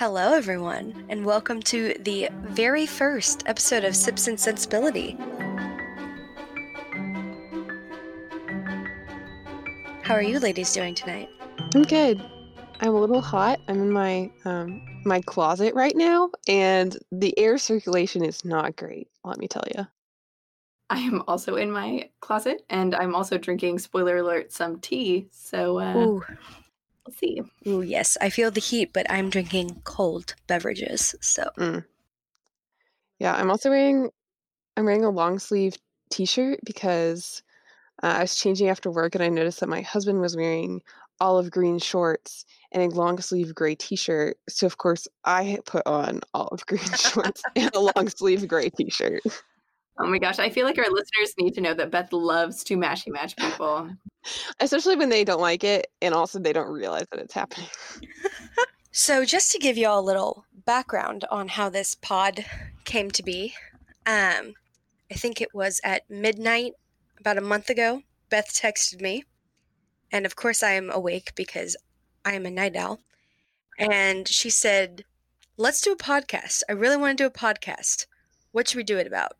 Hello, everyone, and welcome to the very first episode of Sips and Sensibility. How are you ladies doing tonight? I'm good. I'm a little hot. I'm in my um, my closet right now, and the air circulation is not great. Let me tell you. I am also in my closet, and I'm also drinking. Spoiler alert: some tea. So uh, See. ooh, yes, I feel the heat, but I'm drinking cold beverages. So, Mm. Yeah, I'm also wearing I'm wearing a long sleeve T-shirt because uh, I was changing after work, and I noticed that my husband was wearing olive green shorts and a long sleeve gray T-shirt. So of course, I put on olive green shorts and a long sleeve gray T-shirt. Oh my gosh, I feel like our listeners need to know that Beth loves to mashy match people. especially when they don't like it and also they don't realize that it's happening so just to give you all a little background on how this pod came to be, um, I think it was at midnight about a month ago. Beth texted me, and of course I am awake because I am a night owl. And she said, "Let's do a podcast. I really want to do a podcast. What should we do it about?"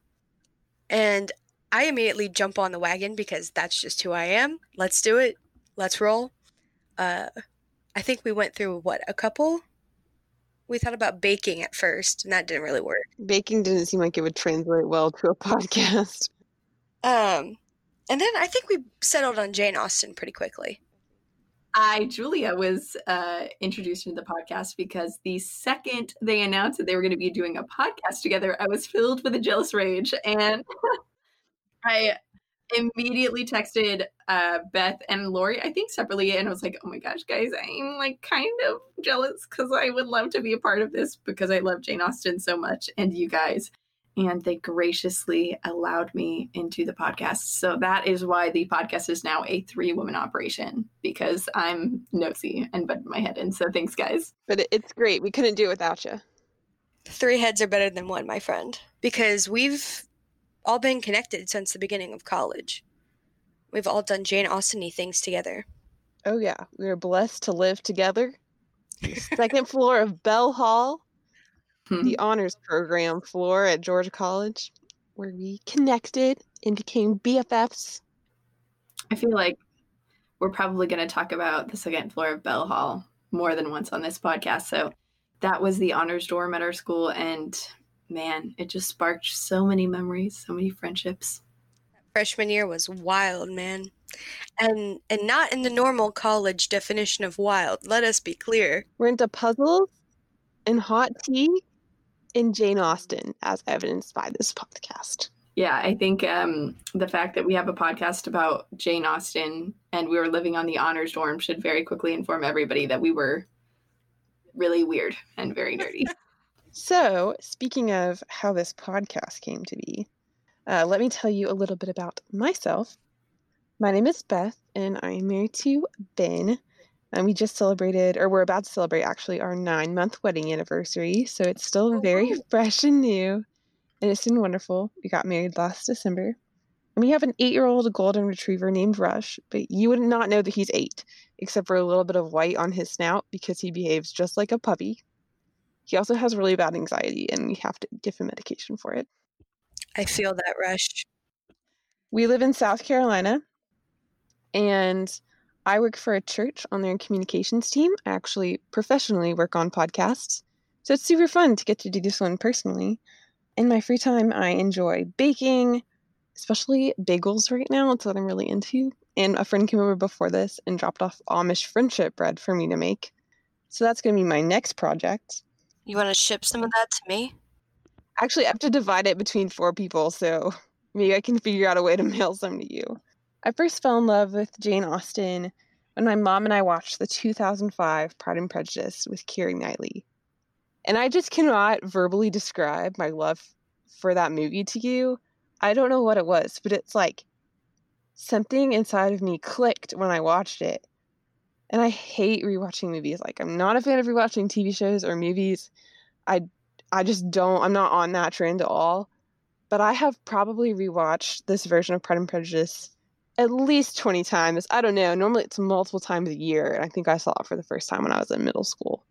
And I immediately jump on the wagon because that's just who I am. Let's do it. Let's roll. Uh, I think we went through what a couple. We thought about baking at first, and that didn't really work. baking didn't seem like it would translate well to a podcast Um, and then I think we settled on Jane Austen pretty quickly. I, Julia, was uh, introduced into the podcast because the second they announced that they were going to be doing a podcast together, I was filled with a jealous rage. And I immediately texted uh, Beth and Lori, I think separately, and I was like, oh my gosh, guys, I'm like kind of jealous because I would love to be a part of this because I love Jane Austen so much and you guys. And they graciously allowed me into the podcast. So that is why the podcast is now a three woman operation because I'm nosy and butted my head in. So thanks, guys. but it's great we couldn't do it without you Three heads are better than one, my friend, because we've all been connected since the beginning of college. We've all done Jane Austen things together. oh yeah we were blessed to live together second floor of bell hall Hmm. the honors program floor at georgia college where we connected and became bffs I feel like we're probably going to talk about the second floor of Bell Hall more than once on this podcast. So that was the honors dorm at our school. And man, it just sparked so many memories, so many friendships. Freshman year was wild, man. And and not in the normal college definition of wild. Let us be clear. we're into puzzles and hot tea and jane austen as evidenced by this podcast Yeah, I think um, the fact that we have a podcast about Jane Austen and we were living on the honors dorm should very quickly inform everybody that we were really weird and very nerdy. So, speaking of how this podcast came to be, uh, let me tell you a little bit about myself. My name is Beth, and I am married to Ben. And we just celebrated, or we're about to celebrate actually, our nine month wedding anniversary. So it's still very oh. fresh and new, and it's been wonderful. We got married last December. And we have an eight year old golden retriever named Rush, but you would not know that he's eight, except for a little bit of white on his snout because he behaves just like a puppy. He also has really bad anxiety, and we have to give him medication for it. I feel that rush. We live in South Carolina, and I work for a church on their communications team. I actually professionally work on podcasts, so it's super fun to get to do this one personally. In my free time, I enjoy baking, especially bagels right now. It's what I'm really into. And a friend came over before this and dropped off Amish friendship bread for me to make. So that's going to be my next project. You want to ship some of that to me? Actually, I have to divide it between four people, so maybe I can figure out a way to mail some to you. I first fell in love with Jane Austen when my mom and I watched the 2005 Pride and Prejudice with Keira Knightley. And I just cannot verbally describe my love for that movie to you. I don't know what it was, but it's like something inside of me clicked when I watched it. And I hate rewatching movies. Like I'm not a fan of rewatching TV shows or movies. I I just don't I'm not on that trend at all. But I have probably rewatched this version of Pride and Prejudice at least 20 times. I don't know. Normally it's multiple times a year, and I think I saw it for the first time when I was in middle school.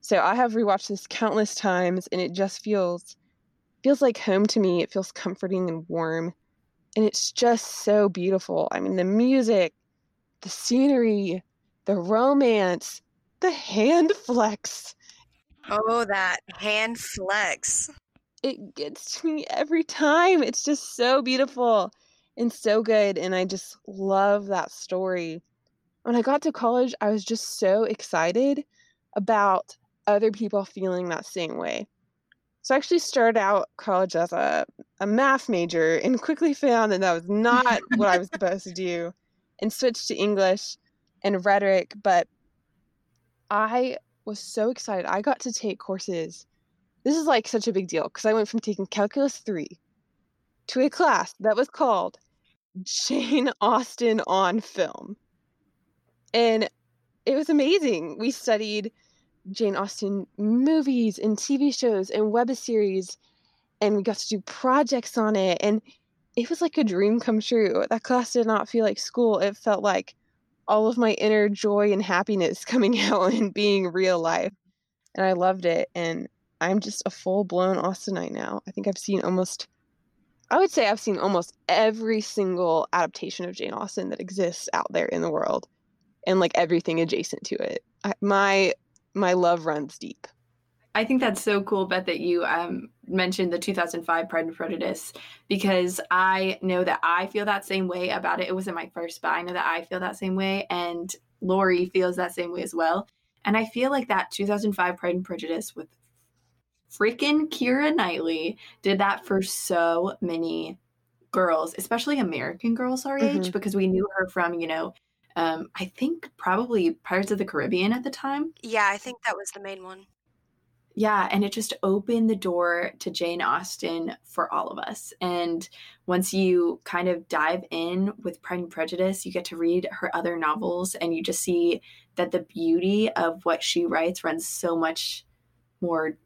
So I have rewatched this countless times and it just feels feels like home to me. It feels comforting and warm. And it's just so beautiful. I mean, the music, the scenery, the romance, the hand flex. Oh, that hand flex. It gets to me every time. It's just so beautiful and so good. And I just love that story. When I got to college, I was just so excited about other people feeling that same way. So I actually started out college as a, a math major and quickly found that that was not what I was supposed to do and switched to English and rhetoric. But I was so excited. I got to take courses. This is like such a big deal because I went from taking Calculus 3 to a class that was called Jane Austen on Film. And it was amazing. We studied Jane Austen movies and TV shows and web series, and we got to do projects on it. And it was like a dream come true. That class did not feel like school. It felt like all of my inner joy and happiness coming out and being real life. And I loved it. And I'm just a full blown Austenite now. I think I've seen almost, I would say I've seen almost every single adaptation of Jane Austen that exists out there in the world and like everything adjacent to it. I, my my love runs deep. I think that's so cool, Beth, that you um, mentioned the 2005 Pride and Prejudice because I know that I feel that same way about it. It wasn't my first, but I know that I feel that same way, and Lori feels that same way as well. And I feel like that 2005 Pride and Prejudice with freaking Keira Knightley did that for so many girls, especially American girls our mm-hmm. age, because we knew her from, you know, um, I think probably Pirates of the Caribbean at the time. Yeah, I think that was the main one. Yeah, and it just opened the door to Jane Austen for all of us. And once you kind of dive in with Pride and Prejudice, you get to read her other novels and you just see that the beauty of what she writes runs so much more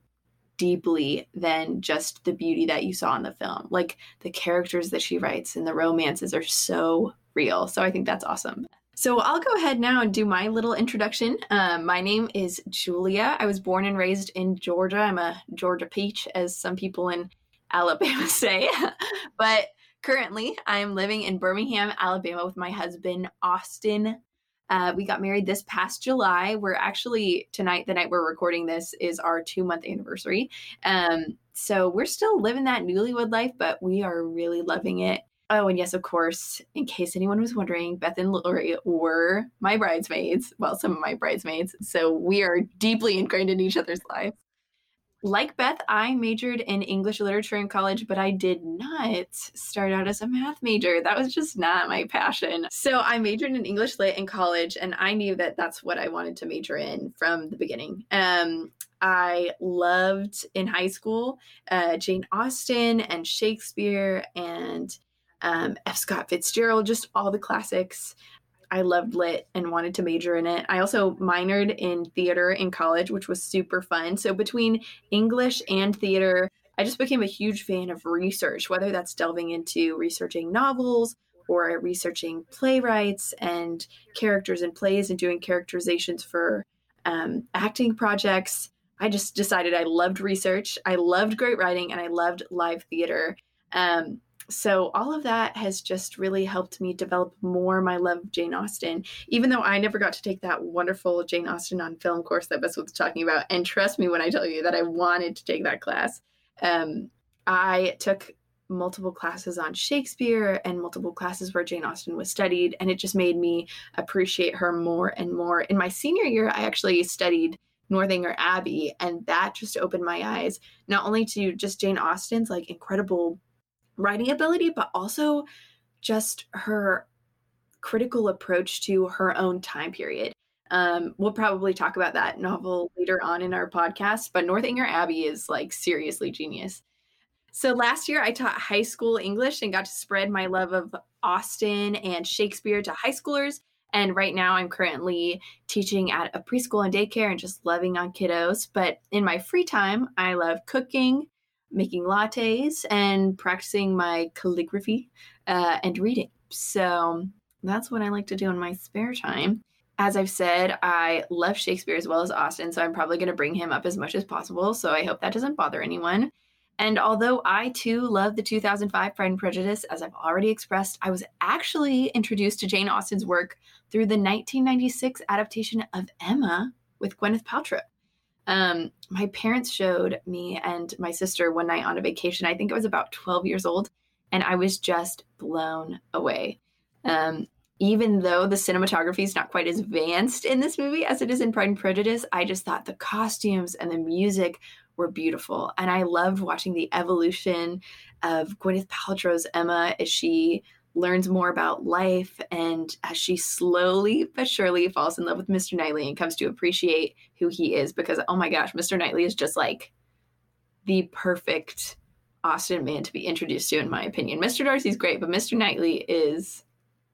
deeply than just the beauty that you saw in the film. Like the characters that she writes and the romances are so real. So I think that's awesome. So I'll go ahead now and do my little introduction. Um, my name is Julia. I was born and raised in Georgia. I'm a Georgia peach, as some people in Alabama say. but currently, I'm living in Birmingham, Alabama, with my husband, Austin. Uh, we got married this past July. We're actually, tonight, the night we're recording this, is our two month anniversary. Um, so we're still living that newlywed life, but we are really loving it. Oh, and yes, of course, in case anyone was wondering, Beth and Lori were my bridesmaids. Well, some of my bridesmaids. So we are deeply ingrained in each other's lives. Like Beth, I majored in English literature in college, but I did not start out as a math major. That was just not my passion. So I majored in English lit in college, and I knew that that's what I wanted to major in from the beginning. Um, I loved in high school uh, Jane Austen and Shakespeare and um, F. Scott Fitzgerald, just all the classics. I loved lit and wanted to major in it. I also minored in theater in college, which was super fun. So between English and theater, I just became a huge fan of research, whether that's delving into researching novels or researching playwrights and characters in plays and doing characterizations for um, acting projects. I just decided I loved research, I loved great writing, and I loved live theater. Um, so all of that has just really helped me develop more my love of Jane Austen, even though I never got to take that wonderful Jane Austen on film course that Beth was talking about. And trust me when I tell you that I wanted to take that class. Um, I took multiple classes on Shakespeare and multiple classes where Jane Austen was studied, and it just made me appreciate her more and more. In my senior year, I actually studied Northanger Abbey, and that just opened my eyes not only to just Jane Austen's like incredible writing ability, but also just her critical approach to her own time period. Um, we'll probably talk about that novel later on in our podcast, but Northanger Abbey is like seriously genius. So last year I taught high school English and got to spread my love of Austen and Shakespeare to high schoolers. And right now I'm currently teaching at a preschool and daycare and just loving on kiddos. But in my free time, I love cooking, making lattes and practicing my calligraphy uh, and reading. So that's what I like to do in my spare time. as I've said, I love Shakespeare as well as Austen, so I'm probably going to bring him up as much as possible. So I hope that doesn't bother anyone. And although I too love the 2005 Pride and Prejudice, as I've already expressed, I was actually introduced to Jane Austen's work through the 1996 adaptation of Emma with Gwyneth Paltrow. Um, my parents showed me and my sister one night on a vacation. I think I was about 12 years old, and I was just blown away. Um, even though the cinematography is not quite as advanced in this movie as it is in Pride and Prejudice, I just thought the costumes and the music were beautiful. And I loved watching the evolution of Gwyneth Paltrow's Emma as she learns more about life and as she slowly but surely falls in love with Mr. Knightley and comes to appreciate who he is because oh my gosh, Mr. Knightley is just like the perfect Austen man to be introduced to in my opinion. Mr. Darcy's great, but Mr. Knightley is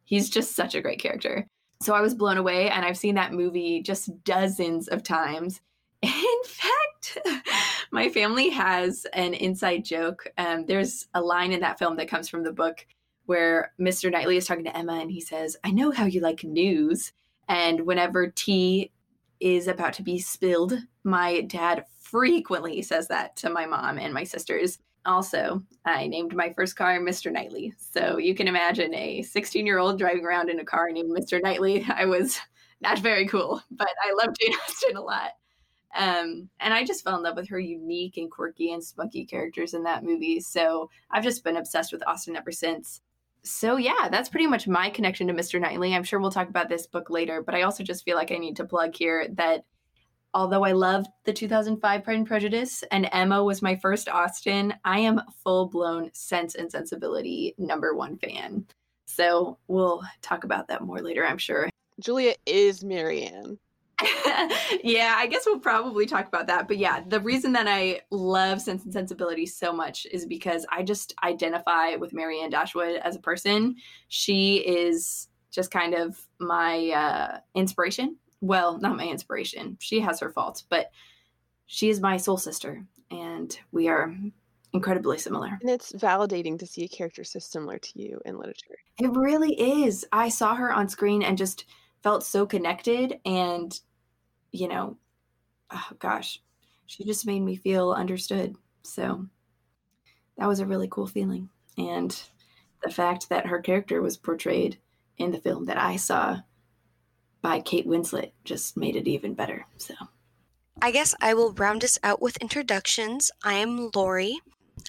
He's just such a great character. So I was blown away, and I've seen that movie just dozens of times. In fact, my family has an inside joke. Um, there's a line in that film that comes from the book where Mr. Knightley is talking to Emma and he says, I know how you like news. And whenever tea is about to be spilled, my dad frequently says that to my mom and my sisters. Also, I named my first car Mr. Knightley. So you can imagine a 16 year old driving around in a car named Mr. Knightley. I was not very cool, but I loved Jane Austen a lot. Um, and I just fell in love with her unique and quirky and spunky characters in that movie. So I've just been obsessed with Austen ever since. So yeah, that's pretty much my connection to Mr. Knightley. I'm sure we'll talk about this book later, but I also just feel like I need to plug here that although I loved the 2005 Pride and Prejudice and Emma was my first Austen, I am full blown Sense and Sensibility number one fan. So we'll talk about that more later, I'm sure. Julia is Marianne. yeah, I guess we'll probably talk about that. But yeah, the reason that I love Sense and Sensibility so much is because I just identify with Marianne Dashwood as a person. She is just kind of my uh, inspiration well, not my inspiration. She has her faults, but she is my soul sister, and we are incredibly similar. And it's validating to see a character so similar to you in literature. It really is. I saw her on screen and just felt so connected, and you know, oh gosh, she just made me feel understood. So that was a really cool feeling. And the fact that her character was portrayed in the film that I saw by Kate Winslet just made it even better. So I guess I will round us out with introductions. I am Lori.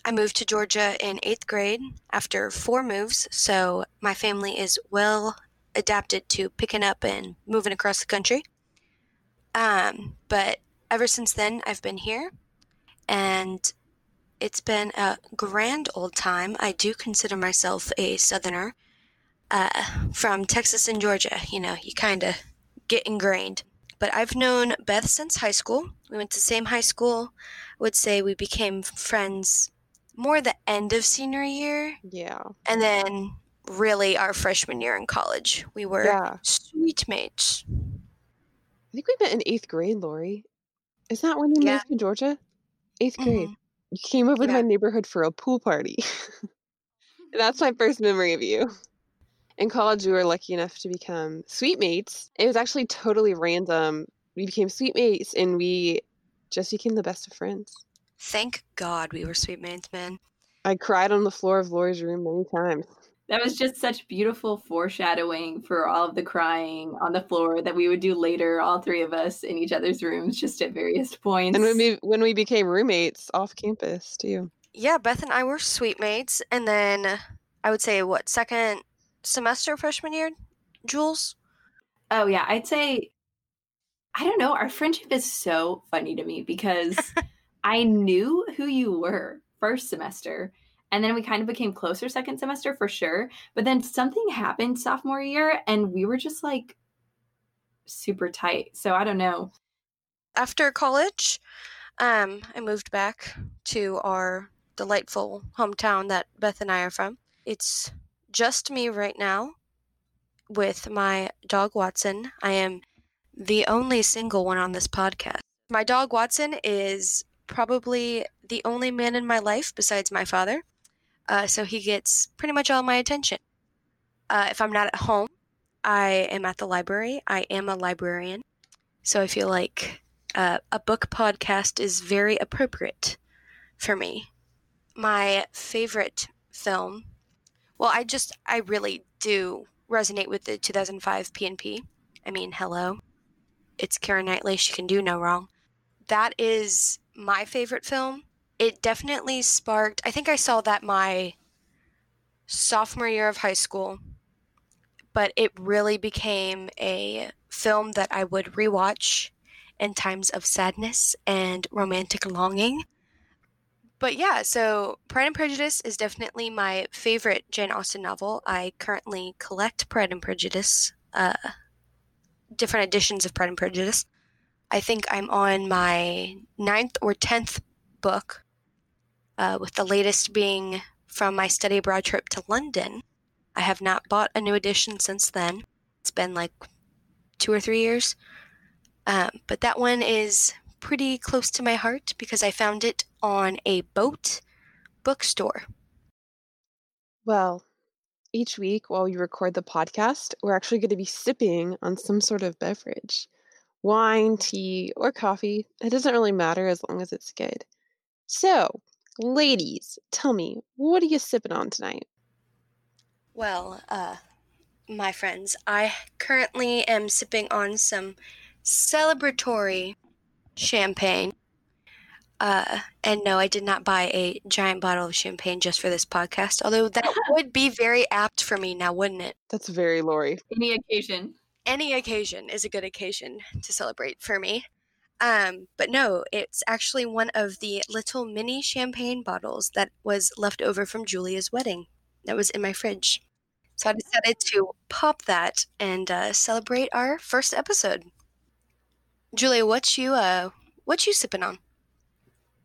I moved to Georgia in eighth grade after four moves, so my family is well adapted to picking up and moving across the country. Um, but ever since then, I've been here, and it's been a grand old time. I do consider myself a Southerner uh, from Texas and Georgia. You know, you kind of get ingrained. But I've known Beth since high school. We went to the same high school. I would say we became friends more the end of senior year. Yeah. And then really our freshman year in college. We were yeah. suite mates. I think we met in eighth grade, Lori. Is that when you yeah. moved to Georgia? Eighth grade. Mm-hmm. You came over yeah. to my neighborhood for a pool party. That's my first memory of you in college, we were lucky enough to become suite mates. It was actually totally random. We became suite mates and we just became the best of friends. Thank God we were suite mates, man. I cried on the floor of Lori's room many times. That was just such beautiful foreshadowing for all of the crying on the floor that we would do later, all three of us in each other's rooms, just at various points. And when we when we became roommates off campus too. Yeah, Beth and I were suite mates, and then I would say what second semester freshman year, Jules? Oh yeah, I'd say I don't know. Our friendship is so funny to me because I knew who you were first semester. And then we kind of became closer second semester for sure. But then something happened sophomore year and we were just like super tight. So I don't know. After college, um, I moved back to our delightful hometown that Beth and I are from. It's just me right now with my dog Watson. I am the only single one on this podcast. My dog Watson is probably the only man in my life besides my father. Uh, so he gets pretty much all my attention. Uh, if I'm not at home, I am at the library. I am a librarian. So I feel like uh, a book podcast is very appropriate for me. My favorite film, well, I just, I really do resonate with the 2005 PNP. I mean, hello. It's Keira Knightley. She can do no wrong. That is my favorite film. It definitely sparked, I think I saw that my sophomore year of high school, but it really became a film that I would rewatch in times of sadness and romantic longing. But yeah, so Pride and Prejudice is definitely my favorite Jane Austen novel. I currently collect Pride and Prejudice, uh, different editions of Pride and Prejudice. I think I'm on my ninth or tenth book, uh, with the latest being from my study abroad trip to London. I have not bought a new edition since then. It's been like two or three years. Um, but that one is pretty close to my heart because I found it on a boat bookstore. Well, each week while we record the podcast, we're actually going to be sipping on some sort of beverage wine, tea, or coffee. It doesn't really matter as long as it's good. So, ladies, tell me, what are you sipping on tonight? Well, uh, my friends, I currently am sipping on some celebratory champagne. Uh, and no, I did not buy a giant bottle of champagne just for this podcast, although that would be very apt for me now, wouldn't it? That's very Lori. Any occasion. Any occasion is a good occasion to celebrate for me. Um, but no, it's actually one of the little mini champagne bottles that was left over from Julia's wedding that was in my fridge. So I decided to pop that and uh, celebrate our first episode. Julia, what you uh, what you sipping on?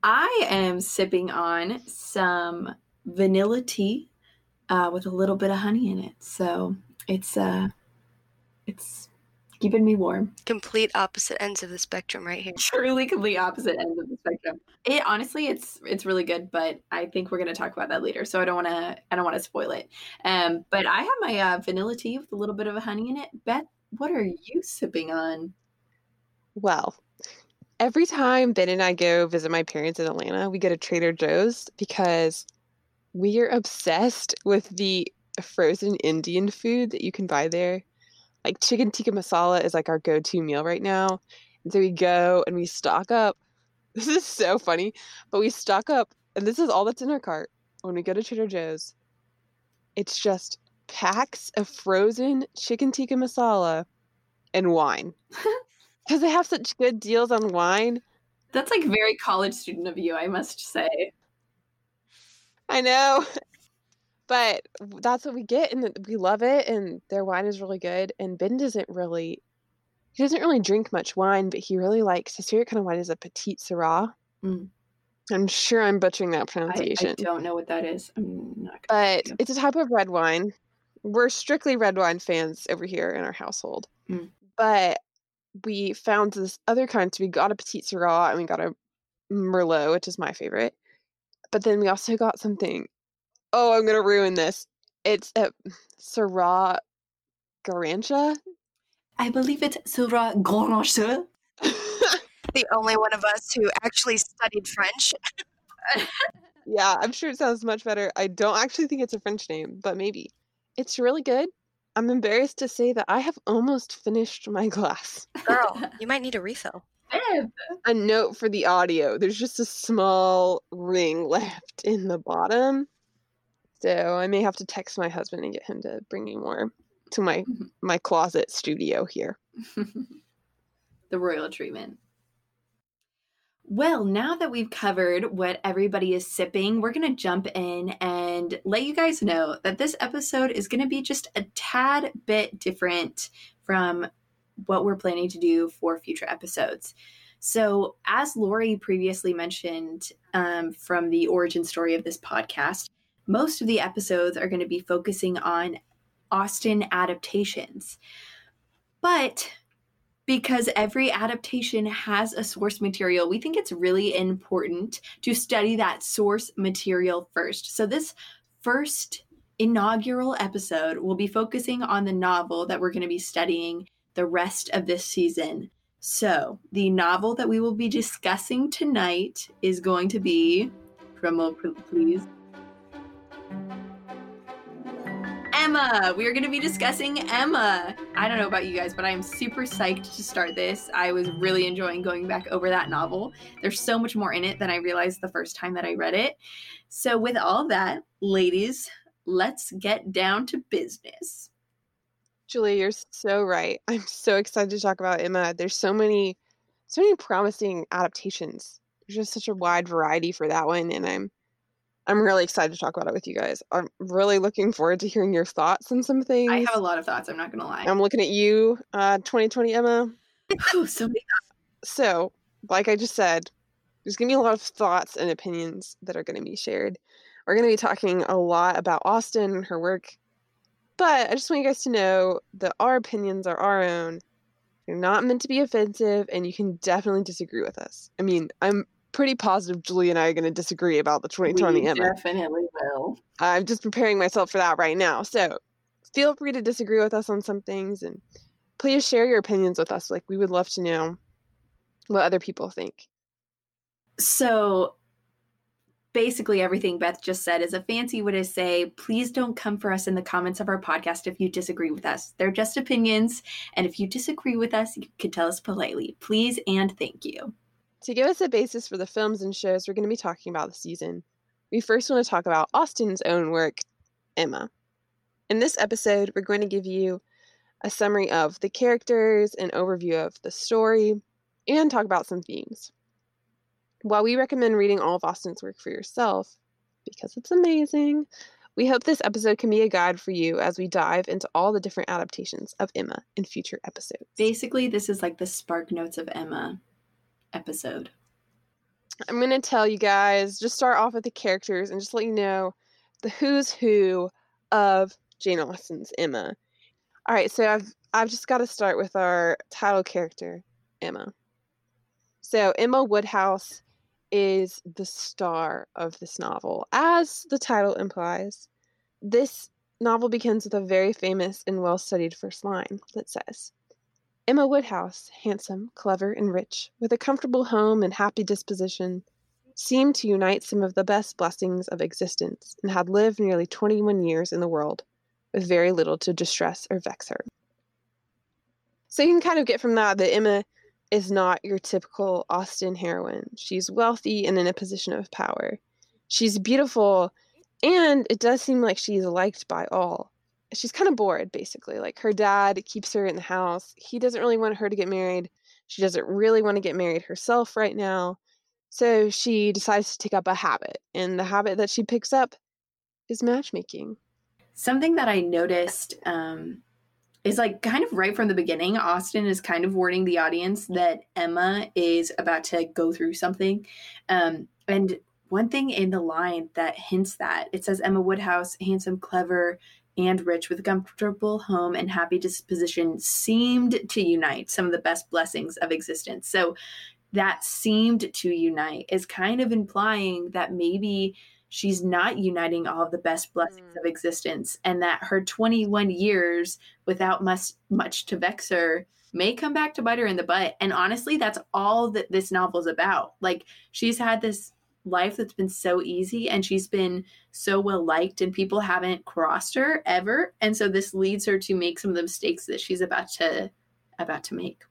I am sipping on some vanilla tea uh, with a little bit of honey in it. So it's uh, it's keeping me warm. Complete opposite ends of the spectrum, right here. Truly, complete opposite ends of the spectrum. It honestly, it's it's really good, but I think we're gonna talk about that later. So I don't want to I don't want to spoil it. Um, but I have my uh, vanilla tea with a little bit of a honey in it. Beth, what are you sipping on? Well, every time Ben and I go visit my parents in Atlanta, we go to Trader Joe's because we are obsessed with the frozen Indian food that you can buy there like chicken tikka masala is like our go-to meal right now. And so we go and we stock up. This is so funny, but we stock up and this is all that's in our cart when we go to Trader Joe's. It's just packs of frozen chicken tikka masala and wine. Because they have such good deals on wine. That's like very college student of you, I must say. I know but that's what we get and we love it and their wine is really good and ben doesn't really he doesn't really drink much wine but he really likes his favorite kind of wine is a petite sirah. Mm. i'm sure i'm butchering that pronunciation I, I don't know what that is. But it's a type of red wine. We're strictly red wine fans over here in our household. Mm. but we found this other kind so we got a petite sirah and we got a merlot which is my favorite. But then we also got something oh, I'm gonna ruin this. It's at Syrah Garantia. I believe it's Syrah Garantia. the only one of us who actually studied French. yeah, I'm sure it sounds much better. I don't actually think it's a French name, but maybe. It's really good. I'm embarrassed to say that I have almost finished my glass. Girl, you might need a refill. A note for the audio. There's just a small ring left in the bottom. So I may have to text my husband and get him to bring me more to my mm-hmm. my closet studio here. the royal treatment. Well, now that we've covered what everybody is sipping, we're going to jump in and let you guys know that this episode is going to be just a tad bit different from what we're planning to do for future episodes. So, as Lori previously mentioned um, from the origin story of this podcast, most of the episodes are going to be focusing on Austen adaptations. But because every adaptation has a source material, we think it's really important to study that source material first. So, this first inaugural episode, we'll be focusing on the novel that we're going to be studying the rest of this season. So, the novel that we will be discussing tonight is going to be, promo please, Emma. We are going to be discussing Emma. I don't know about you guys, but I am super psyched to start this. I was really enjoying going back over that novel. There's so much more in it than I realized the first time that I read it. So, with all that, ladies, let's get down to business. Julie, you're so right. I'm so excited to talk about Emma. There's so many, so many promising adaptations. There's just such a wide variety for that one, and I'm I'm really excited to talk about it with you guys. I'm really looking forward to hearing your thoughts on some things. I have a lot of thoughts. I'm not gonna lie. I'm looking at you, uh, 2020 Emma. oh, so many. So, like I just said, there's gonna be a lot of thoughts and opinions that are gonna be shared. We're gonna be talking a lot about Austen and her work, but I just want you guys to know that our opinions are our own. They're not meant to be offensive, and you can definitely disagree with us. I mean, I'm pretty positive Julie and I are going to disagree about the 2020 we. Definitely will. I'm just preparing myself for that right now. So feel free to disagree with us on some things and please share your opinions with us. Like, we would love to know what other people think. So basically everything Beth just said is a fancy way to say, please don't come for us in the comments of our podcast if you disagree with us. They're just opinions. And if you disagree with us, you can tell us politely. Please and thank you. To give us a basis for the films and shows we're going to be talking about this season, we first want to talk about Austen's own work, Emma. In this episode, we're going to give you a summary of the characters, an overview of the story, and talk about some themes. While we recommend reading all of Austen's work for yourself, because it's amazing, we hope this episode can be a guide for you as we dive into all the different adaptations of Emma in future episodes. Basically, this is like the Spark Notes of Emma episode? I'm going to tell you guys, just start off with the characters and just let you know the who's who of Jane Austen's Emma. All right, so I've I've just got to start with our title character, Emma. So Emma Woodhouse is the star of this novel. As the title implies, this novel begins with a very famous and well studied first line that says, Emma Woodhouse, handsome, clever, and rich, with a comfortable home and happy disposition, seemed to unite some of the best blessings of existence, and had lived nearly twenty one years in the world, with very little to distress or vex her. So you can kind of get from that that Emma is not your typical Austen heroine. She's wealthy and in a position of power. She's beautiful, and it does seem like she's liked by all she's kind of bored basically. Like her dad keeps her in the house. He doesn't really want her to get married. She doesn't really want to get married herself right now. So she decides to take up a habit. And the habit that she picks up is matchmaking. Something that I noticed um, is like kind of right from the beginning, Austen is kind of warning the audience that Emma is about to go through something. Um, and one thing in the line that hints that it says Emma Woodhouse, handsome, clever, and rich with a comfortable home and happy disposition seemed to unite some of the best blessings of existence. So that seemed to unite is kind of implying that maybe she's not uniting all of the best blessings mm. of existence and that her 21 years without much much to vex her may come back to bite her in the butt and honestly that's all that this novel is about like she's had this life that's been so easy and she's been so well liked and people haven't crossed her ever. And so this leads her to make some of the mistakes that she's about to about to make.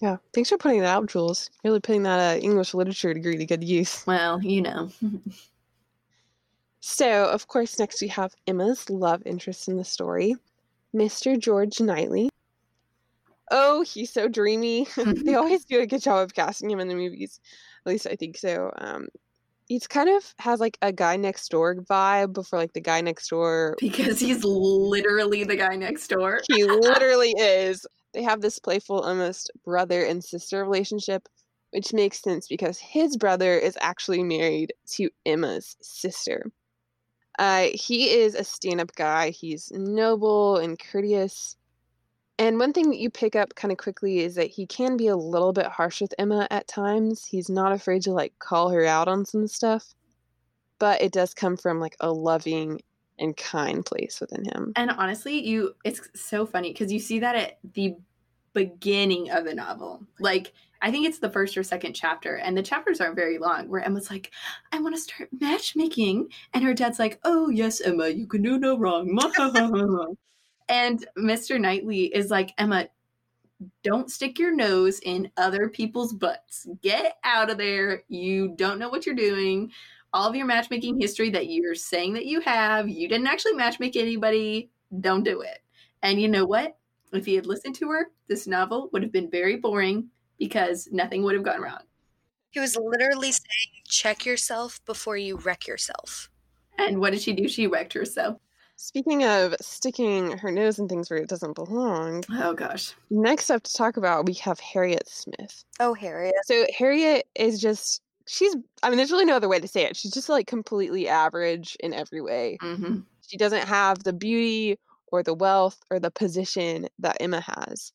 Yeah thanks for putting that out jules. Really putting that uh, english literature degree to good use. Well you know. So of course next we have emma's love interest in the story mr george knightley. Oh he's so dreamy. They always do a good job of casting him in the movies. At least i think so. Um, He's kind of has like a guy next door vibe before like the guy next door because he's literally the guy next door. he literally is. They have this playful, almost brother and sister relationship, which makes sense because his brother is actually married to Emma's sister. Uh, he is a stand up guy. He's noble and courteous. And one thing that you pick up kind of quickly is that he can be a little bit harsh with Emma at times. He's not afraid to like call her out on some stuff, but it does come from like a loving and kind place within him. And honestly, you it's so funny because you see that at the beginning of the novel. Like I think it's the first or second chapter, and the chapters aren't very long. Where Emma's like, "I want to start matchmaking," and her dad's like, "Oh yes, Emma, you can do no wrong." and Mr. Knightley is like, "Emma, don't stick your nose in other people's butts. Get out of there. You don't know what you're doing. All of your matchmaking history that you're saying that you have, you didn't actually matchmake anybody. Don't do it." And you know what? If he had listened to her, this novel would have been very boring because nothing would have gone wrong. He was literally saying, check yourself before you wreck yourself. And what did she do? She wrecked herself. Speaking of sticking her nose in things where it doesn't belong, Oh gosh. next up to talk about, we have Harriet Smith. Oh, Harriet. So Harriet is just, she's, I mean, there's really no other way to say it. She's just like completely average in every way. hmm She doesn't have the beauty or the wealth or the position that Emma has.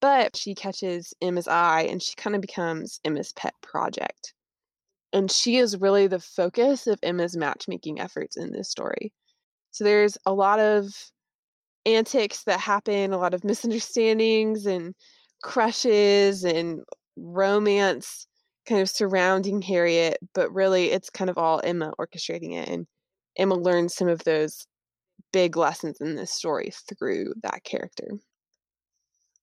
But she catches Emma's eye and she kind of becomes Emma's pet project. And she is really the focus of Emma's matchmaking efforts in this story. So there's a lot of antics that happen, a lot of misunderstandings and crushes and romance kind of surrounding Harriet, but really it's kind of all Emma orchestrating it. And Emma learns some of those big lessons in this story through that character.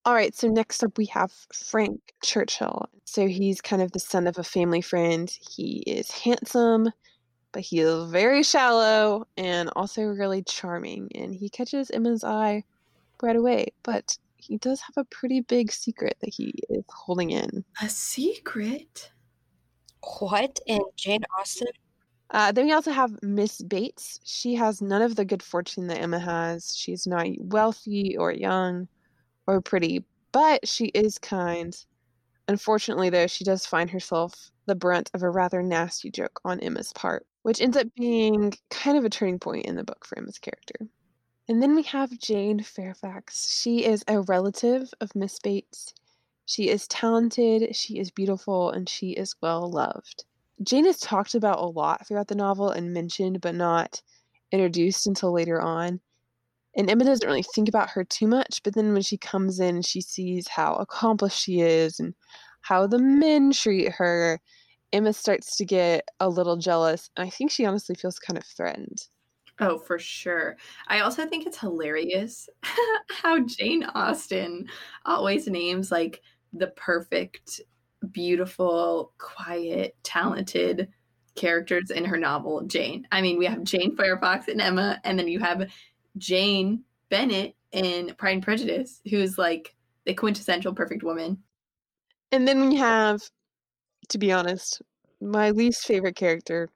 All right, so next up we have Frank Churchill. So he's kind of the son of a family friend. He is handsome, but he is very shallow and also really charming. And he catches Emma's eye right away, but he does have a pretty big secret that he is holding in. A secret. What? In Jane Austen? Uh, then we also have Miss Bates. She has none of the good fortune that Emma has. She's not wealthy or young or pretty, but she is kind. Unfortunately, though, she does find herself the brunt of a rather nasty joke on Emma's part, which ends up being kind of a turning point in the book for Emma's character. And then we have Jane Fairfax. She is a relative of Miss Bates. She is talented, she is beautiful, and she is well loved. Jane is talked about a lot throughout the novel and mentioned, but not introduced until later on. And Emma doesn't really think about her too much, but then when she comes in, she sees how accomplished she is and how the men treat her. Emma starts to get a little jealous, and I think she honestly feels kind of threatened. Oh, for sure. I also think it's hilarious how Jane Austen always names like the perfect, beautiful, quiet, talented characters in her novel, Jane. I mean, we have Jane Fairfax and Emma, and then you have Jane Bennet in Pride and Prejudice, who's like the quintessential perfect woman. And then we have, to be honest, my least favorite character,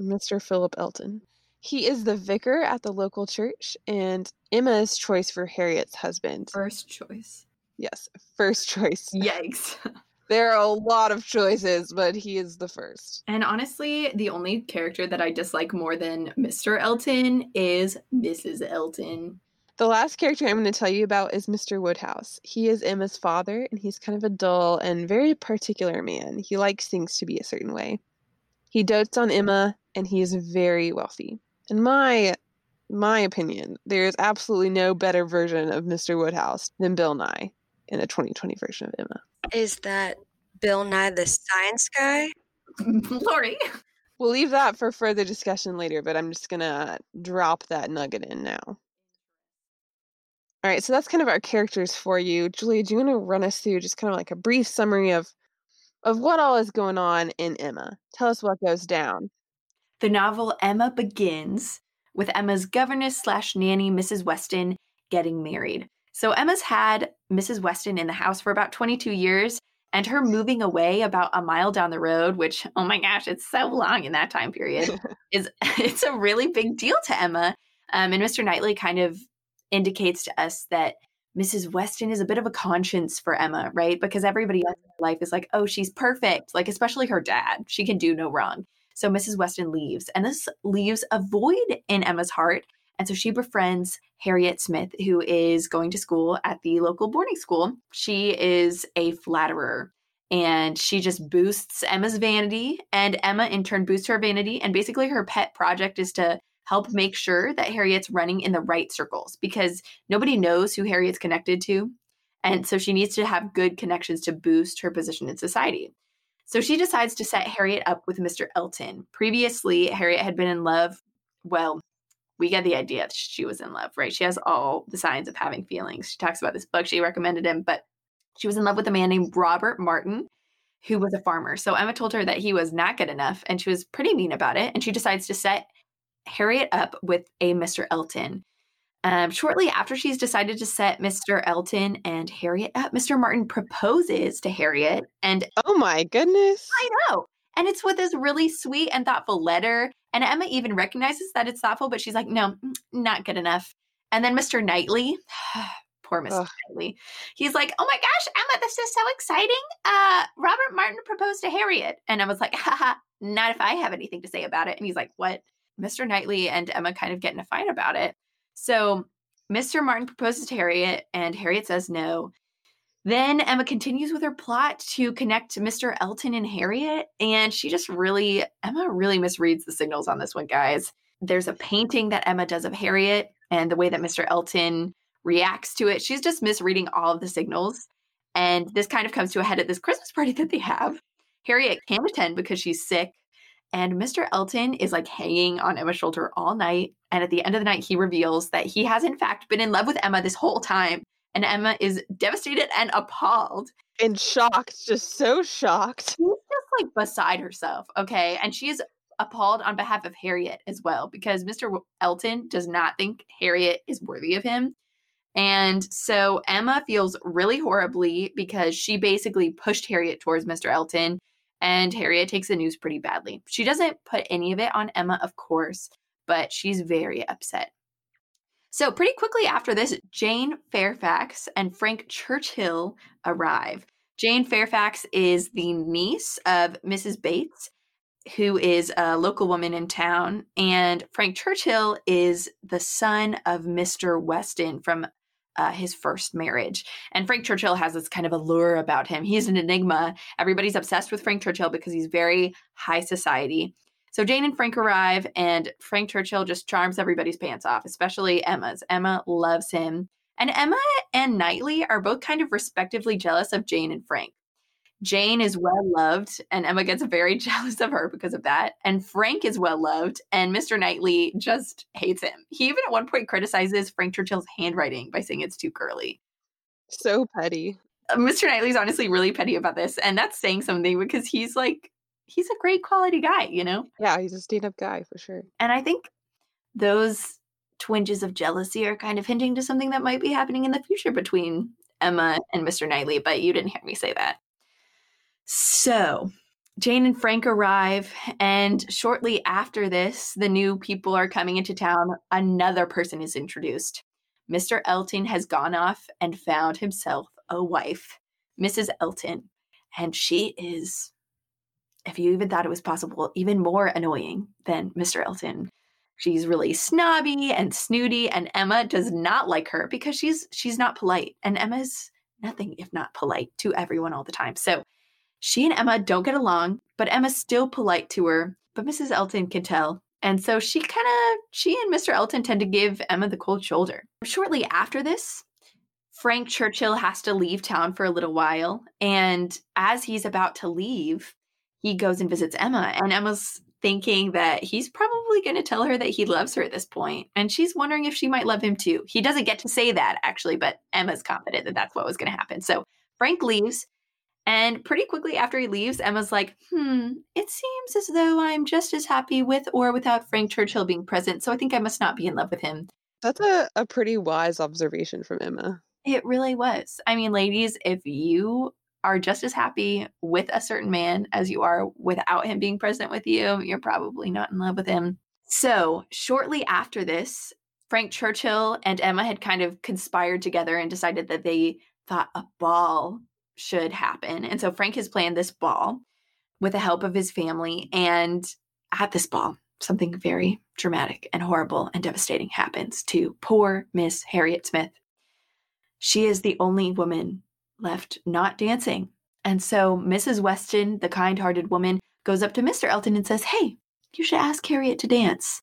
Mr. Philip Elton. He is the vicar at the local church and Emma's choice for Harriet's husband. First choice. Yes, first choice. Yikes. There are a lot of choices, but he is the first. And honestly, the only character that I dislike more than Mr. Elton is Mrs. Elton. The last character I'm going to tell you about is Mr. Woodhouse. He is Emma's father, and he's kind of a dull and very particular man. He likes things to be a certain way. He dotes on Emma, and he is very wealthy. In my my opinion, there is absolutely no better version of Mr. Woodhouse than Bill Nighy in the 2020 version of Emma. Is that Bill Nye the Science Guy? Lori. We'll leave that for further discussion later, but I'm just gonna drop that nugget in now. All right, so that's kind of our characters for you. Julia, do you want to run us through just kind of like a brief summary of of what all is going on in Emma? Tell us what goes down. The novel Emma begins with Emma's governess slash nanny, Mrs. Weston, getting married. So Emma's had Mrs. Weston in the house for about 22 years, and her moving away about a mile down the road, which oh my gosh, it's so long in that time period, is it's a really big deal to Emma. Um, and Mr. Knightley kind of indicates to us that Mrs. Weston is a bit of a conscience for Emma, right? Because everybody else in her life is like, oh, she's perfect. Like, especially her dad. She can do no wrong. So Mrs. Weston leaves, and this leaves a void in Emma's heart. And so she befriends Harriet Smith, who is going to school at the local boarding school. She is a flatterer and she just boosts Emma's vanity, and Emma in turn boosts her vanity. And basically, her pet project is to help make sure that Harriet's running in the right circles because nobody knows who Harriet's connected to. And so she needs to have good connections to boost her position in society. So she decides to set Harriet up with Mr. Elton. Previously, Harriet had been in love. Well, we get the idea that she was in love, right? She has all the signs of having feelings. She talks about this book she recommended him, but she was in love with a man named Robert Martin, who was a farmer. So Emma told her that he was not good enough, and she was pretty mean about it. And she decides to set Harriet up with a Mr. Elton. Um, shortly after she's decided to set Mr. Elton and Harriet up, Mr. Martin proposes to Harriet. And oh my goodness. I know. And it's with this really sweet and thoughtful letter. And Emma even recognizes that it's thoughtful, but she's like, no, mm, not good enough. And then Mr. Knightley, poor Mr. Ugh. Knightley, he's like, oh my gosh, Emma, this is so exciting. Uh, Robert Martin proposed to Harriet. And Emma's like, haha, not if I have anything to say about it. And he's like, what? Mr. Knightley and Emma kind of get in a fight about it. So Mr. Martin proposes to Harriet, and Harriet says no. Then Emma continues with her plot to connect Mr. Elton and Harriet, and she just really, Emma really misreads the signals on this one, guys. There's a painting that Emma does of Harriet and the way that Mr. Elton reacts to it. She's just misreading all of the signals. And this kind of comes to a head at this Christmas party that they have. Harriet can't attend because she's sick. And Mr. Elton is like hanging on Emma's shoulder all night. And at the end of the night, he reveals that he has, in fact, been in love with Emma this whole time. And Emma is devastated and appalled. And shocked, just so shocked. She's just like beside herself. Okay. And she is appalled on behalf of Harriet as well, because Mr. Elton does not think Harriet is worthy of him. And so Emma feels really horribly because she basically pushed Harriet towards Mr. Elton and Harriet takes the news pretty badly. She doesn't put any of it on Emma, of course, but she's very upset. So, pretty quickly after this, Jane Fairfax and Frank Churchill arrive. Jane Fairfax is the niece of Mrs. Bates, who is a local woman in town, and Frank Churchill is the son of Mr. Weston from uh, his first marriage. And Frank Churchill has this kind of allure about him. He's an enigma. Everybody's obsessed with Frank Churchill because he's very high society. So Jane and Frank arrive, and Frank Churchill just charms everybody's pants off, especially Emma's. Emma loves him. And Emma and Knightley are both kind of respectively jealous of Jane and Frank. Jane is well loved, and Emma gets very jealous of her because of that. And Frank is well loved, and Mr. Knightley just hates him. He even at one point criticizes Frank Churchill's handwriting by saying it's too curly. So petty. Uh, Mr. Knightley's honestly really petty about this, and that's saying something because he's like, he's a great quality guy, you know? Yeah, he's a stand up guy for sure. And I think those twinges of jealousy are kind of hinting to something that might be happening in the future between Emma and Mr. Knightley, but you didn't hear me say that. So Jane and Frank arrive, and shortly after this, the new people are coming into town. Another person is introduced. Mr. Elton has gone off and found himself a wife, Mrs. Elton, and she is, if you even thought it was possible, even more annoying than Mr. Elton. She's really snobby and snooty, and Emma does not like her because she's she's not polite, and Emma's nothing if not polite to everyone all the time. So she and Emma don't get along, but Emma's still polite to her, but Mrs. Elton can tell. And so she kind of, she and Mr. Elton tend to give Emma the cold shoulder. Shortly after this, Frank Churchill has to leave town for a little while. And as he's about to leave, he goes and visits Emma. And Emma's thinking that he's probably going to tell her that he loves her at this point, And she's wondering if she might love him too. He doesn't get to say that, actually, but Emma's confident that that's what was going to happen. So Frank leaves. And pretty quickly after he leaves, Emma's like, hmm, it seems as though I'm just as happy with or without Frank Churchill being present, so I think I must not be in love with him. That's a, a pretty wise observation from Emma. It really was. I mean, ladies, if you are just as happy with a certain man as you are without him being present with you, you're probably not in love with him. So, shortly after this, Frank Churchill and Emma had kind of conspired together and decided that they thought a ball should happen. And so Frank has planned this ball with the help of his family. And at this ball, something very dramatic and horrible and devastating happens to poor Miss Harriet Smith. She is the only woman left not dancing. And so Mrs. Weston, the kind hearted woman, goes up to Mr. Elton and says, Hey, you should ask Harriet to dance.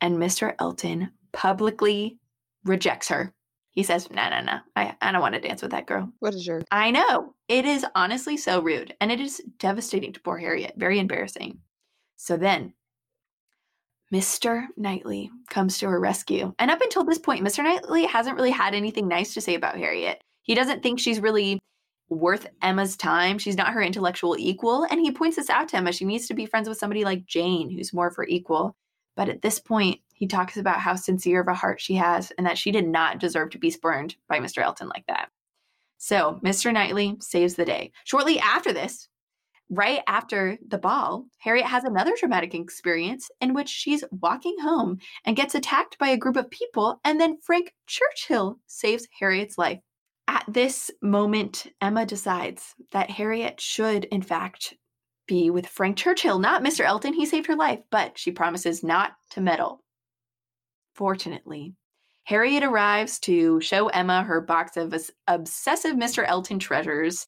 And Mr. Elton publicly rejects her. He says, No, no, no. I, I don't want to dance with that girl. What is your? I know. It is honestly so rude. And it is devastating to poor Harriet. Very embarrassing. So then Mr. Knightley comes to her rescue. And up until this point, Mr. Knightley hasn't really had anything nice to say about Harriet. He doesn't think she's really worth Emma's time. She's not her intellectual equal. And he points this out to Emma. She needs to be friends with somebody like Jane, who's more of her equal. But at this point, he talks about how sincere of a heart she has and that she did not deserve to be spurned by Mr. Elton like that. So Mr. Knightley saves the day. Shortly after this, right after the ball, Harriet has another traumatic experience in which she's walking home and gets attacked by a group of people, and then Frank Churchill saves Harriet's life. At this moment, Emma decides that Harriet should, in fact, be with Frank Churchill, not Mr. Elton. He saved her life, but she promises not to meddle. Fortunately, Harriet arrives to show Emma her box of obsessive Mr. Elton treasures.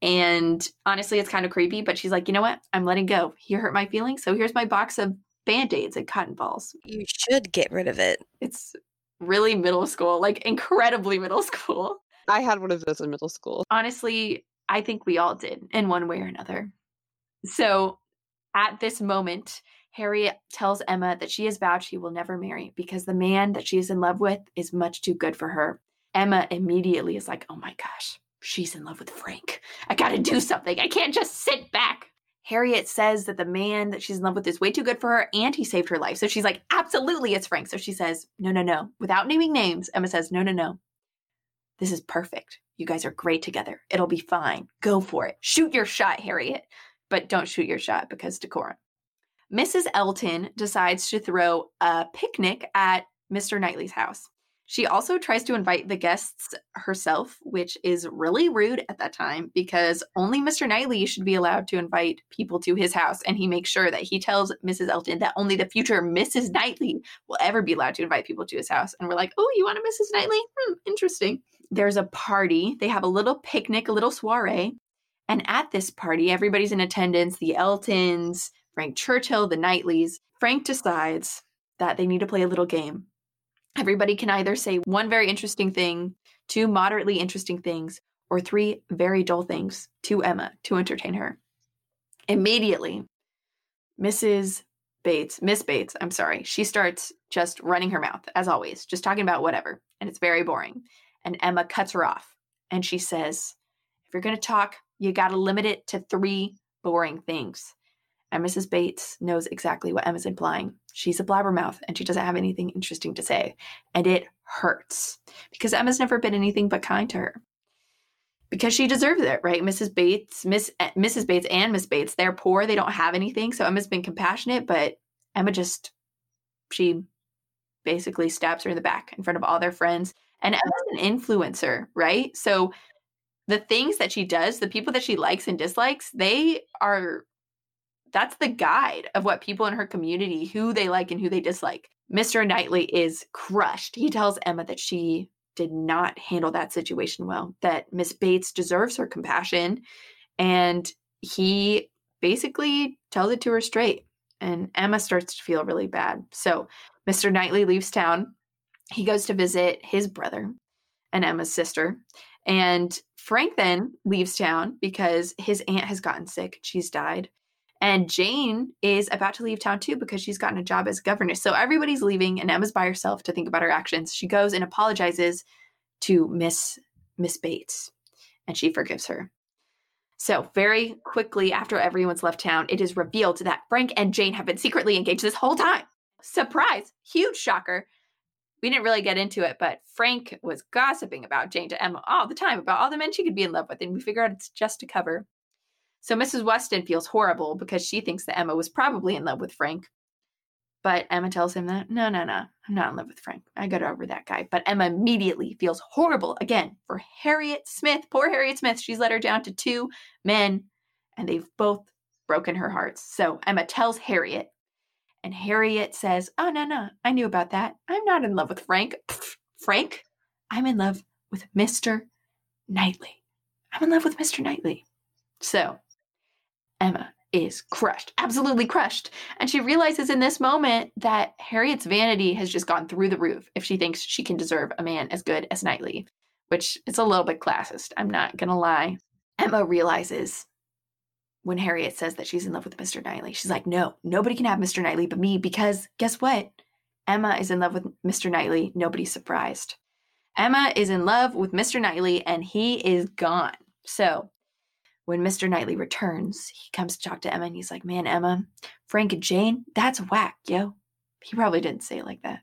And honestly, it's kind of creepy, but she's like, you know what? I'm letting go. He hurt my feelings. So here's my box of band aids and cotton balls. You should get rid of it. It's really middle school, like incredibly middle school. I had one of those in middle school. Honestly, I think we all did in one way or another. So at this moment, Harriet tells Emma that she has vowed she will never marry because the man that she is in love with is much too good for her. Emma immediately is like, oh my gosh, she's in love with Frank. I gotta do something. I can't just sit back. Harriet says that the man that she's in love with is way too good for her and he saved her life. So she's like, absolutely, it's Frank. So she says, no, no, no. Without naming names, Emma says, no, no, no. This is perfect. You guys are great together. It'll be fine. Go for it. Shoot your shot, Harriet. But don't shoot your shot because decorum. Mrs. Elton decides to throw a picnic at Mr. Knightley's house. She also tries to invite the guests herself, which is really rude at that time because only Mr. Knightley should be allowed to invite people to his house. And he makes sure that he tells Mrs. Elton that only the future Mrs. Knightley will ever be allowed to invite people to his house. And we're like, oh, you want a Mrs. Knightley? Hmm, interesting. There's a party. They have a little picnic, a little soiree. And at this party, everybody's in attendance the Eltons, Frank Churchill, the Knightleys. Frank decides that they need to play a little game. Everybody can either say one very interesting thing, two moderately interesting things, or three very dull things to Emma to entertain her. Immediately, Mrs. Bates, Miss Bates, I'm sorry, she starts just running her mouth, as always, just talking about whatever. And it's very boring. And Emma cuts her off and she says, If you're going to talk, you got to limit it to three boring things. And Mrs. Bates knows exactly what Emma's implying. She's a blabbermouth and she doesn't have anything interesting to say. And it hurts because Emma's never been anything but kind to her. Because she deserves it, right? Mrs. Bates, Miss eh, Mrs. Bates and Miss Bates, they're poor, they don't have anything. So Emma's been compassionate, but Emma just she basically stabs her in the back in front of all their friends. And Emma's an influencer, right? So the things that she does, the people that she likes and dislikes, they are that's the guide of what people in her community who they like and who they dislike. Mr. Knightley is crushed. He tells Emma that she did not handle that situation well, that Miss Bates deserves her compassion, and he basically tells it to her straight. And Emma starts to feel really bad. So Mr. Knightley leaves town. He goes to visit his brother and Emma's sister. And Frank then leaves town because his aunt has gotten sick. She's died. And Jane is about to leave town too because she's gotten a job as governess. So everybody's leaving and Emma's by herself to think about her actions. She goes and apologizes to Miss Miss Bates and she forgives her. So, very quickly after everyone's left town, it is revealed that Frank and Jane have been secretly engaged this whole time. Surprise! Huge shocker. We didn't really get into it, but Frank was gossiping about Jane to Emma all the time about all the men she could be in love with, and we figure out it's just a cover so Mrs. Weston feels horrible because she thinks that Emma was probably in love with Frank. But Emma tells him that, no, no, no, I'm not in love with Frank. I got over that guy. But Emma immediately feels horrible again for Harriet Smith. Poor Harriet Smith. She's let her down to two men, and they've both broken her hearts. So Emma tells Harriet, and Harriet says, Oh, no, no, I knew about that. I'm not in love with Frank. Frank, I'm in love with Mr. Knightley. I'm in love with Mr. Knightley. So Emma is crushed, absolutely crushed. And she realizes in this moment that Harriet's vanity has just gone through the roof if she thinks she can deserve a man as good as Knightley, which is a little bit classist. I'm not to lie. Emma realizes when Harriet says that she's in love with Mr. Knightley, she's like, no, nobody can have Mr. Knightley but me because guess what? Emma is in love with Mr. Knightley. Nobody's surprised. Emma is in love with Mr. Knightley and he is gone. So when Mr. Knightley returns, he comes to talk to Emma and he's like, Man, Emma, Frank and Jane, that's whack, yo. He probably didn't say it like that.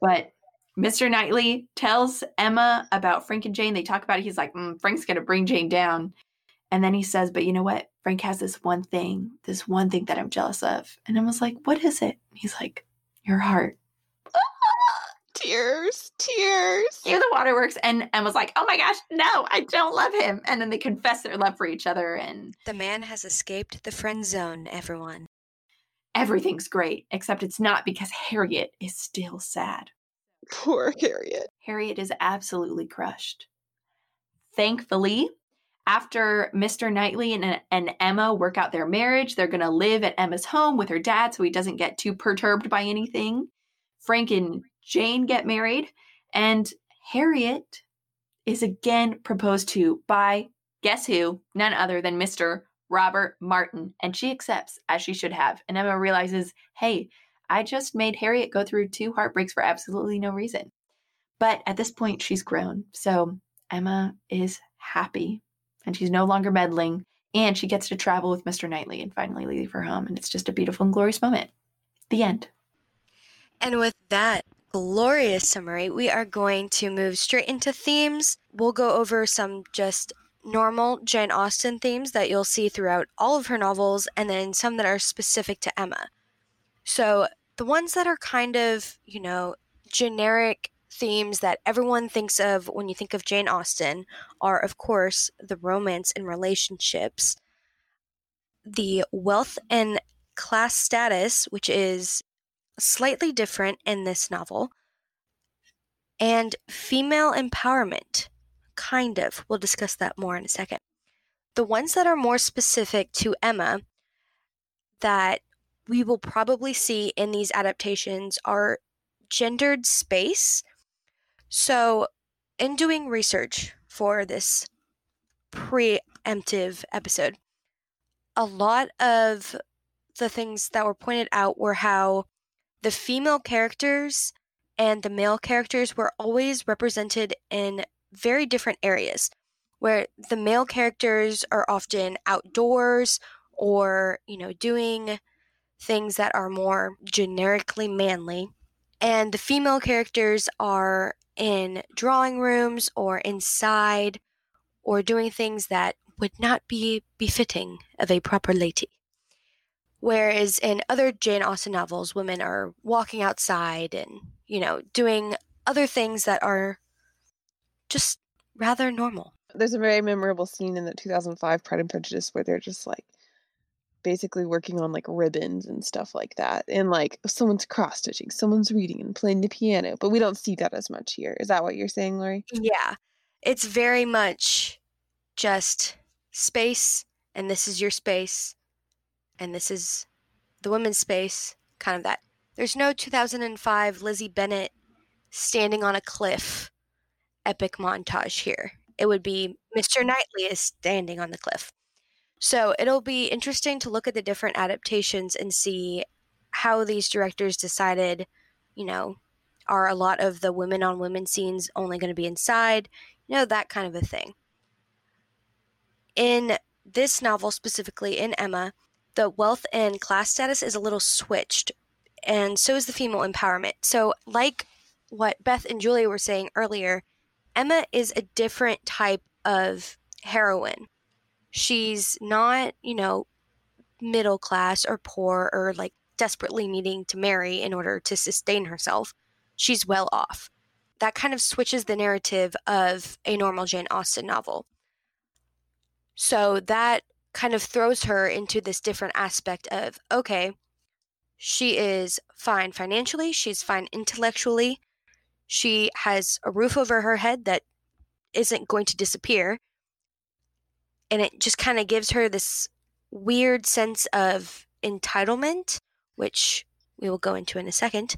But Mr. Knightley tells Emma about Frank and Jane. They talk about it. He's like, mm, Frank's going to bring Jane down. And then he says, But you know what? Frank has this one thing, this one thing that I'm jealous of. And Emma's like, What is it? He's like, Your heart tears, tears. Hear the waterworks, and Emma's like, "Oh my gosh, no, I don't love him." And then they confess their love for each other, and The man has escaped the friend zone, everyone. everything's great. Except it's not because Harriet is still sad. Poor Harriet. Harriet is absolutely crushed. Thankfully, after Mr. Knightley and, and Emma work out their marriage, they're going to live at Emma's home with her dad so he doesn't get too perturbed by anything. Frank and Jane get married, and Harriet is again proposed to by guess who? None other than Mr. Robert Martin. And she accepts, as she should have. And Emma realizes, hey, I just made Harriet go through two heartbreaks for absolutely no reason. But at this point, she's grown. So Emma is happy and she's no longer meddling. And she gets to travel with Mr. Knightley and finally leave her home. And it's just a beautiful and glorious moment. The end. And with that glorious summary, we are going to move straight into themes. We'll go over some just normal Jane Austen themes that you'll see throughout all of her novels, and then some that are specific to Emma. So, the ones that are kind of, you know, generic themes that everyone thinks of when you think of Jane Austen are, of course, the romance and relationships, the wealth and class status, which is slightly different in this novel, and female empowerment. Kind of. We'll discuss that more in a second. The ones that are more specific to Emma that we will probably see in these adaptations are gendered space. So, in doing research for this preemptive episode, a lot of the things that were pointed out were how the female characters and the male characters were always represented in very different areas where the male characters are often outdoors or you know doing things that are more generically manly. And the female characters are in drawing rooms or inside or doing things that would not be befitting of a proper lady Whereas in other Jane Austen novels, women are walking outside and, you know, doing other things that are just rather normal. There's a very memorable scene in the 2005 Pride and Prejudice where they're just like basically working on like ribbons and stuff like that. And like someone's cross stitching, someone's reading and playing the piano, but we don't see that as much here. Is that what you're saying, Lori? Yeah. It's very much just space, and this is your space, and this is the women's space, kind of that. There's no 2005 Lizzie Bennet standing on a cliff epic montage here. It would be Mr. Knightley is standing on the cliff. So it'll be interesting to look at the different adaptations and see how these directors decided, you know, are a lot of the women on women scenes only going to be inside, you know, that kind of a thing. In this novel specifically, in Emma, the wealth and class status is a little switched, and so is the female empowerment. So, like what Beth and Julia were saying earlier, Emma is a different type of heroine. She's not, you know, middle class or poor or like desperately needing to marry in order to sustain herself. She's well off. That kind of switches the narrative of a normal Jane Austen novel. So that kind of throws her into this different aspect of okay, she is fine financially, she's fine intellectually, she has a roof over her head that isn't going to disappear. And it just kind of gives her this weird sense of entitlement, which we will go into in a second,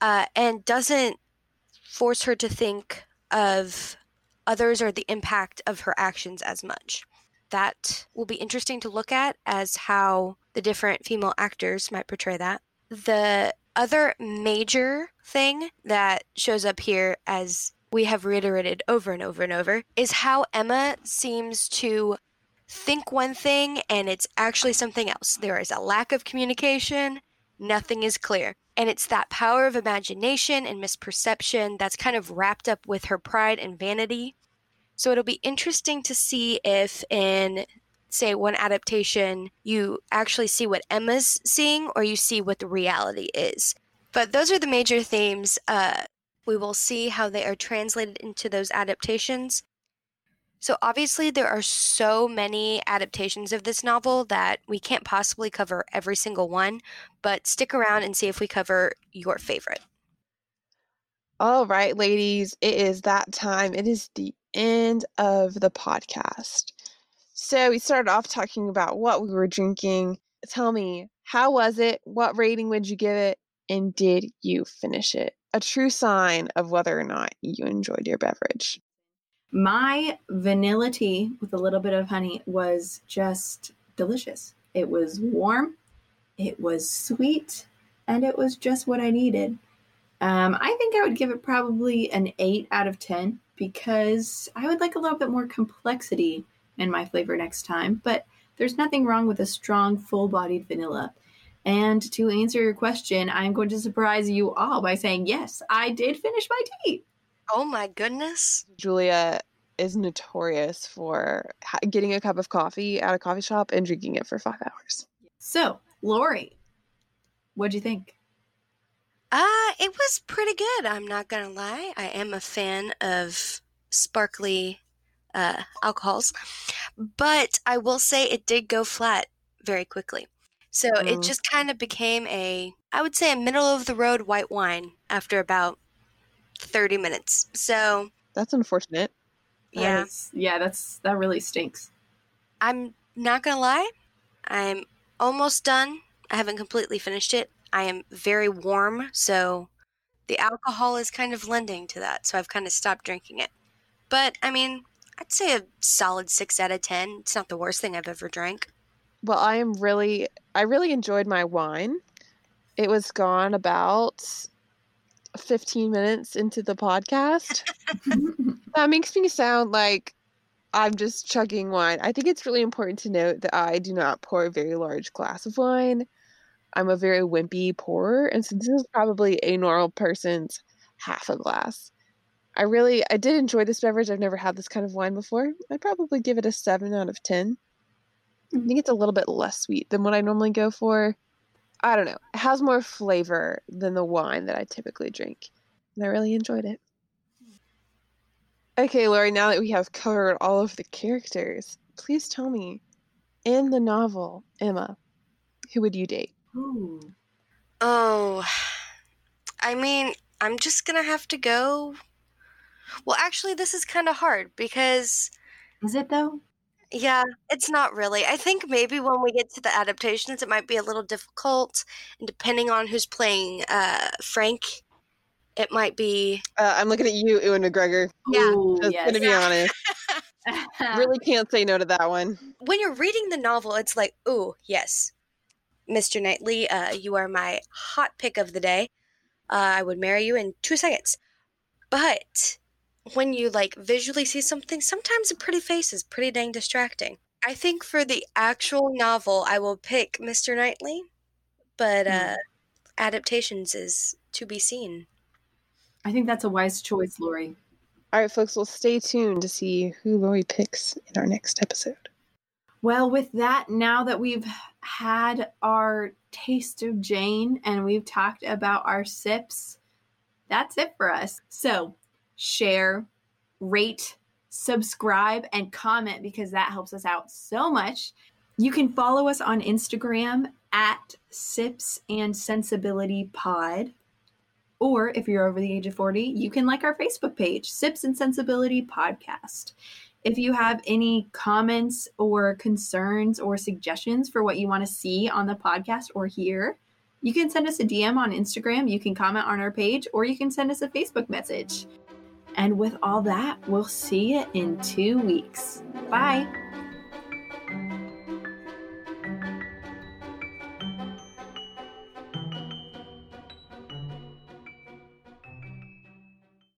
uh, and doesn't force her to think of others or the impact of her actions as much. That will be interesting to look at as how the different female actors might portray that. The other major thing that shows up here, as we have reiterated over and over and over, is how Emma seems to think one thing and it's actually something else. There is a lack of communication, nothing is clear. And it's that power of imagination and misperception that's kind of wrapped up with her pride and vanity. So it'll be interesting to see if in say one adaptation you actually see what Emma's seeing or you see what the reality is. But those are the major themes. Uh, we will see how they are translated into those adaptations. So, obviously, there are so many adaptations of this novel that we can't possibly cover every single one, but stick around and see if we cover your favorite. All right, ladies, it is that time. It is the end of the podcast. So, we started off talking about what we were drinking. Tell me, how was it? What rating would you give it? And did you finish it? A true sign of whether or not you enjoyed your beverage. My vanilla tea with a little bit of honey was just delicious. It was warm, it was sweet, and it was just what I needed. Um, I think I would give it probably an 8 out of 10 because I would like a little bit more complexity in my flavor next time, but there's nothing wrong with a strong, full bodied vanilla. And to answer your question, I'm going to surprise you all by saying, yes, I did finish my tea. Oh my goodness. Julia is notorious for getting a cup of coffee at a coffee shop and drinking it for five hours. So, Lori, what'd you think? Uh, it was pretty good. I'm not gonna lie. I am a fan of sparkly uh, alcohols, but I will say it did go flat very quickly. So mm. it just kind of became a, I would say, a middle of the road white wine after about 30 minutes. So that's unfortunate. Yeah. That is, yeah, that's that really stinks. I'm not going to lie. I'm almost done. I haven't completely finished it. I am very warm, so the alcohol is kind of lending to that. So I've kind of stopped drinking it. But I mean, I'd say a solid 6 out of 10. It's not the worst thing I've ever drank. Well, I am really I really enjoyed my wine. It was gone about 15 minutes into the podcast. that makes me sound like I'm just chugging wine. I think it's really important to note that I do not pour a very large glass of wine. I'm a very wimpy pourer, and so this is mm-hmm. probably a normal person's half a glass. I really, I did enjoy this beverage. I've never had this kind of wine before. I'd probably give it a seven out of ten. I mm-hmm. think it's a little bit less sweet than what I normally go for. I don't know. It has more flavor than the wine that I typically drink. And I really enjoyed it. Okay, Lori, now that we have covered all of the characters, please tell me in the novel, Emma, who would you date? Ooh. Oh, I mean, I'm just going to have to go. Well, actually, this is kind of hard because. Is it though? Yeah, it's not really. I think maybe when we get to the adaptations, it might be a little difficult, and depending on who's playing uh, Frank, it might be. Uh, I'm looking at you, Ewan McGregor. Yeah, Ooh, Just yes. gonna be honest. really can't say no to that one. when you're reading the novel, it's like, ooh, yes, Mr. Knightley, uh, you are my hot pick of the day. Uh, I would marry you in two seconds. But when you like visually see something, sometimes a pretty face is pretty dang distracting. I think for the actual novel, I will pick Mr. Knightley, but uh, adaptations is to be seen. I think that's a wise choice, Lori. All right, folks, well, stay tuned to see who Lori picks in our next episode. Well, with that, now that we've had our taste of Jane and we've talked about our sips, that's it for us. So, share, rate, subscribe, and comment because that helps us out so much. You can follow us on Instagram at Sips and Sensibility Pod. Or if you're over the age of 40, you can like our Facebook page, Sips and Sensibility Podcast. If you have any comments or concerns or suggestions for what you want to see on the podcast or hear, you can send us a DM on Instagram, you can comment on our page, or you can send us a Facebook message. And with all that, we'll see you in two weeks. Bye.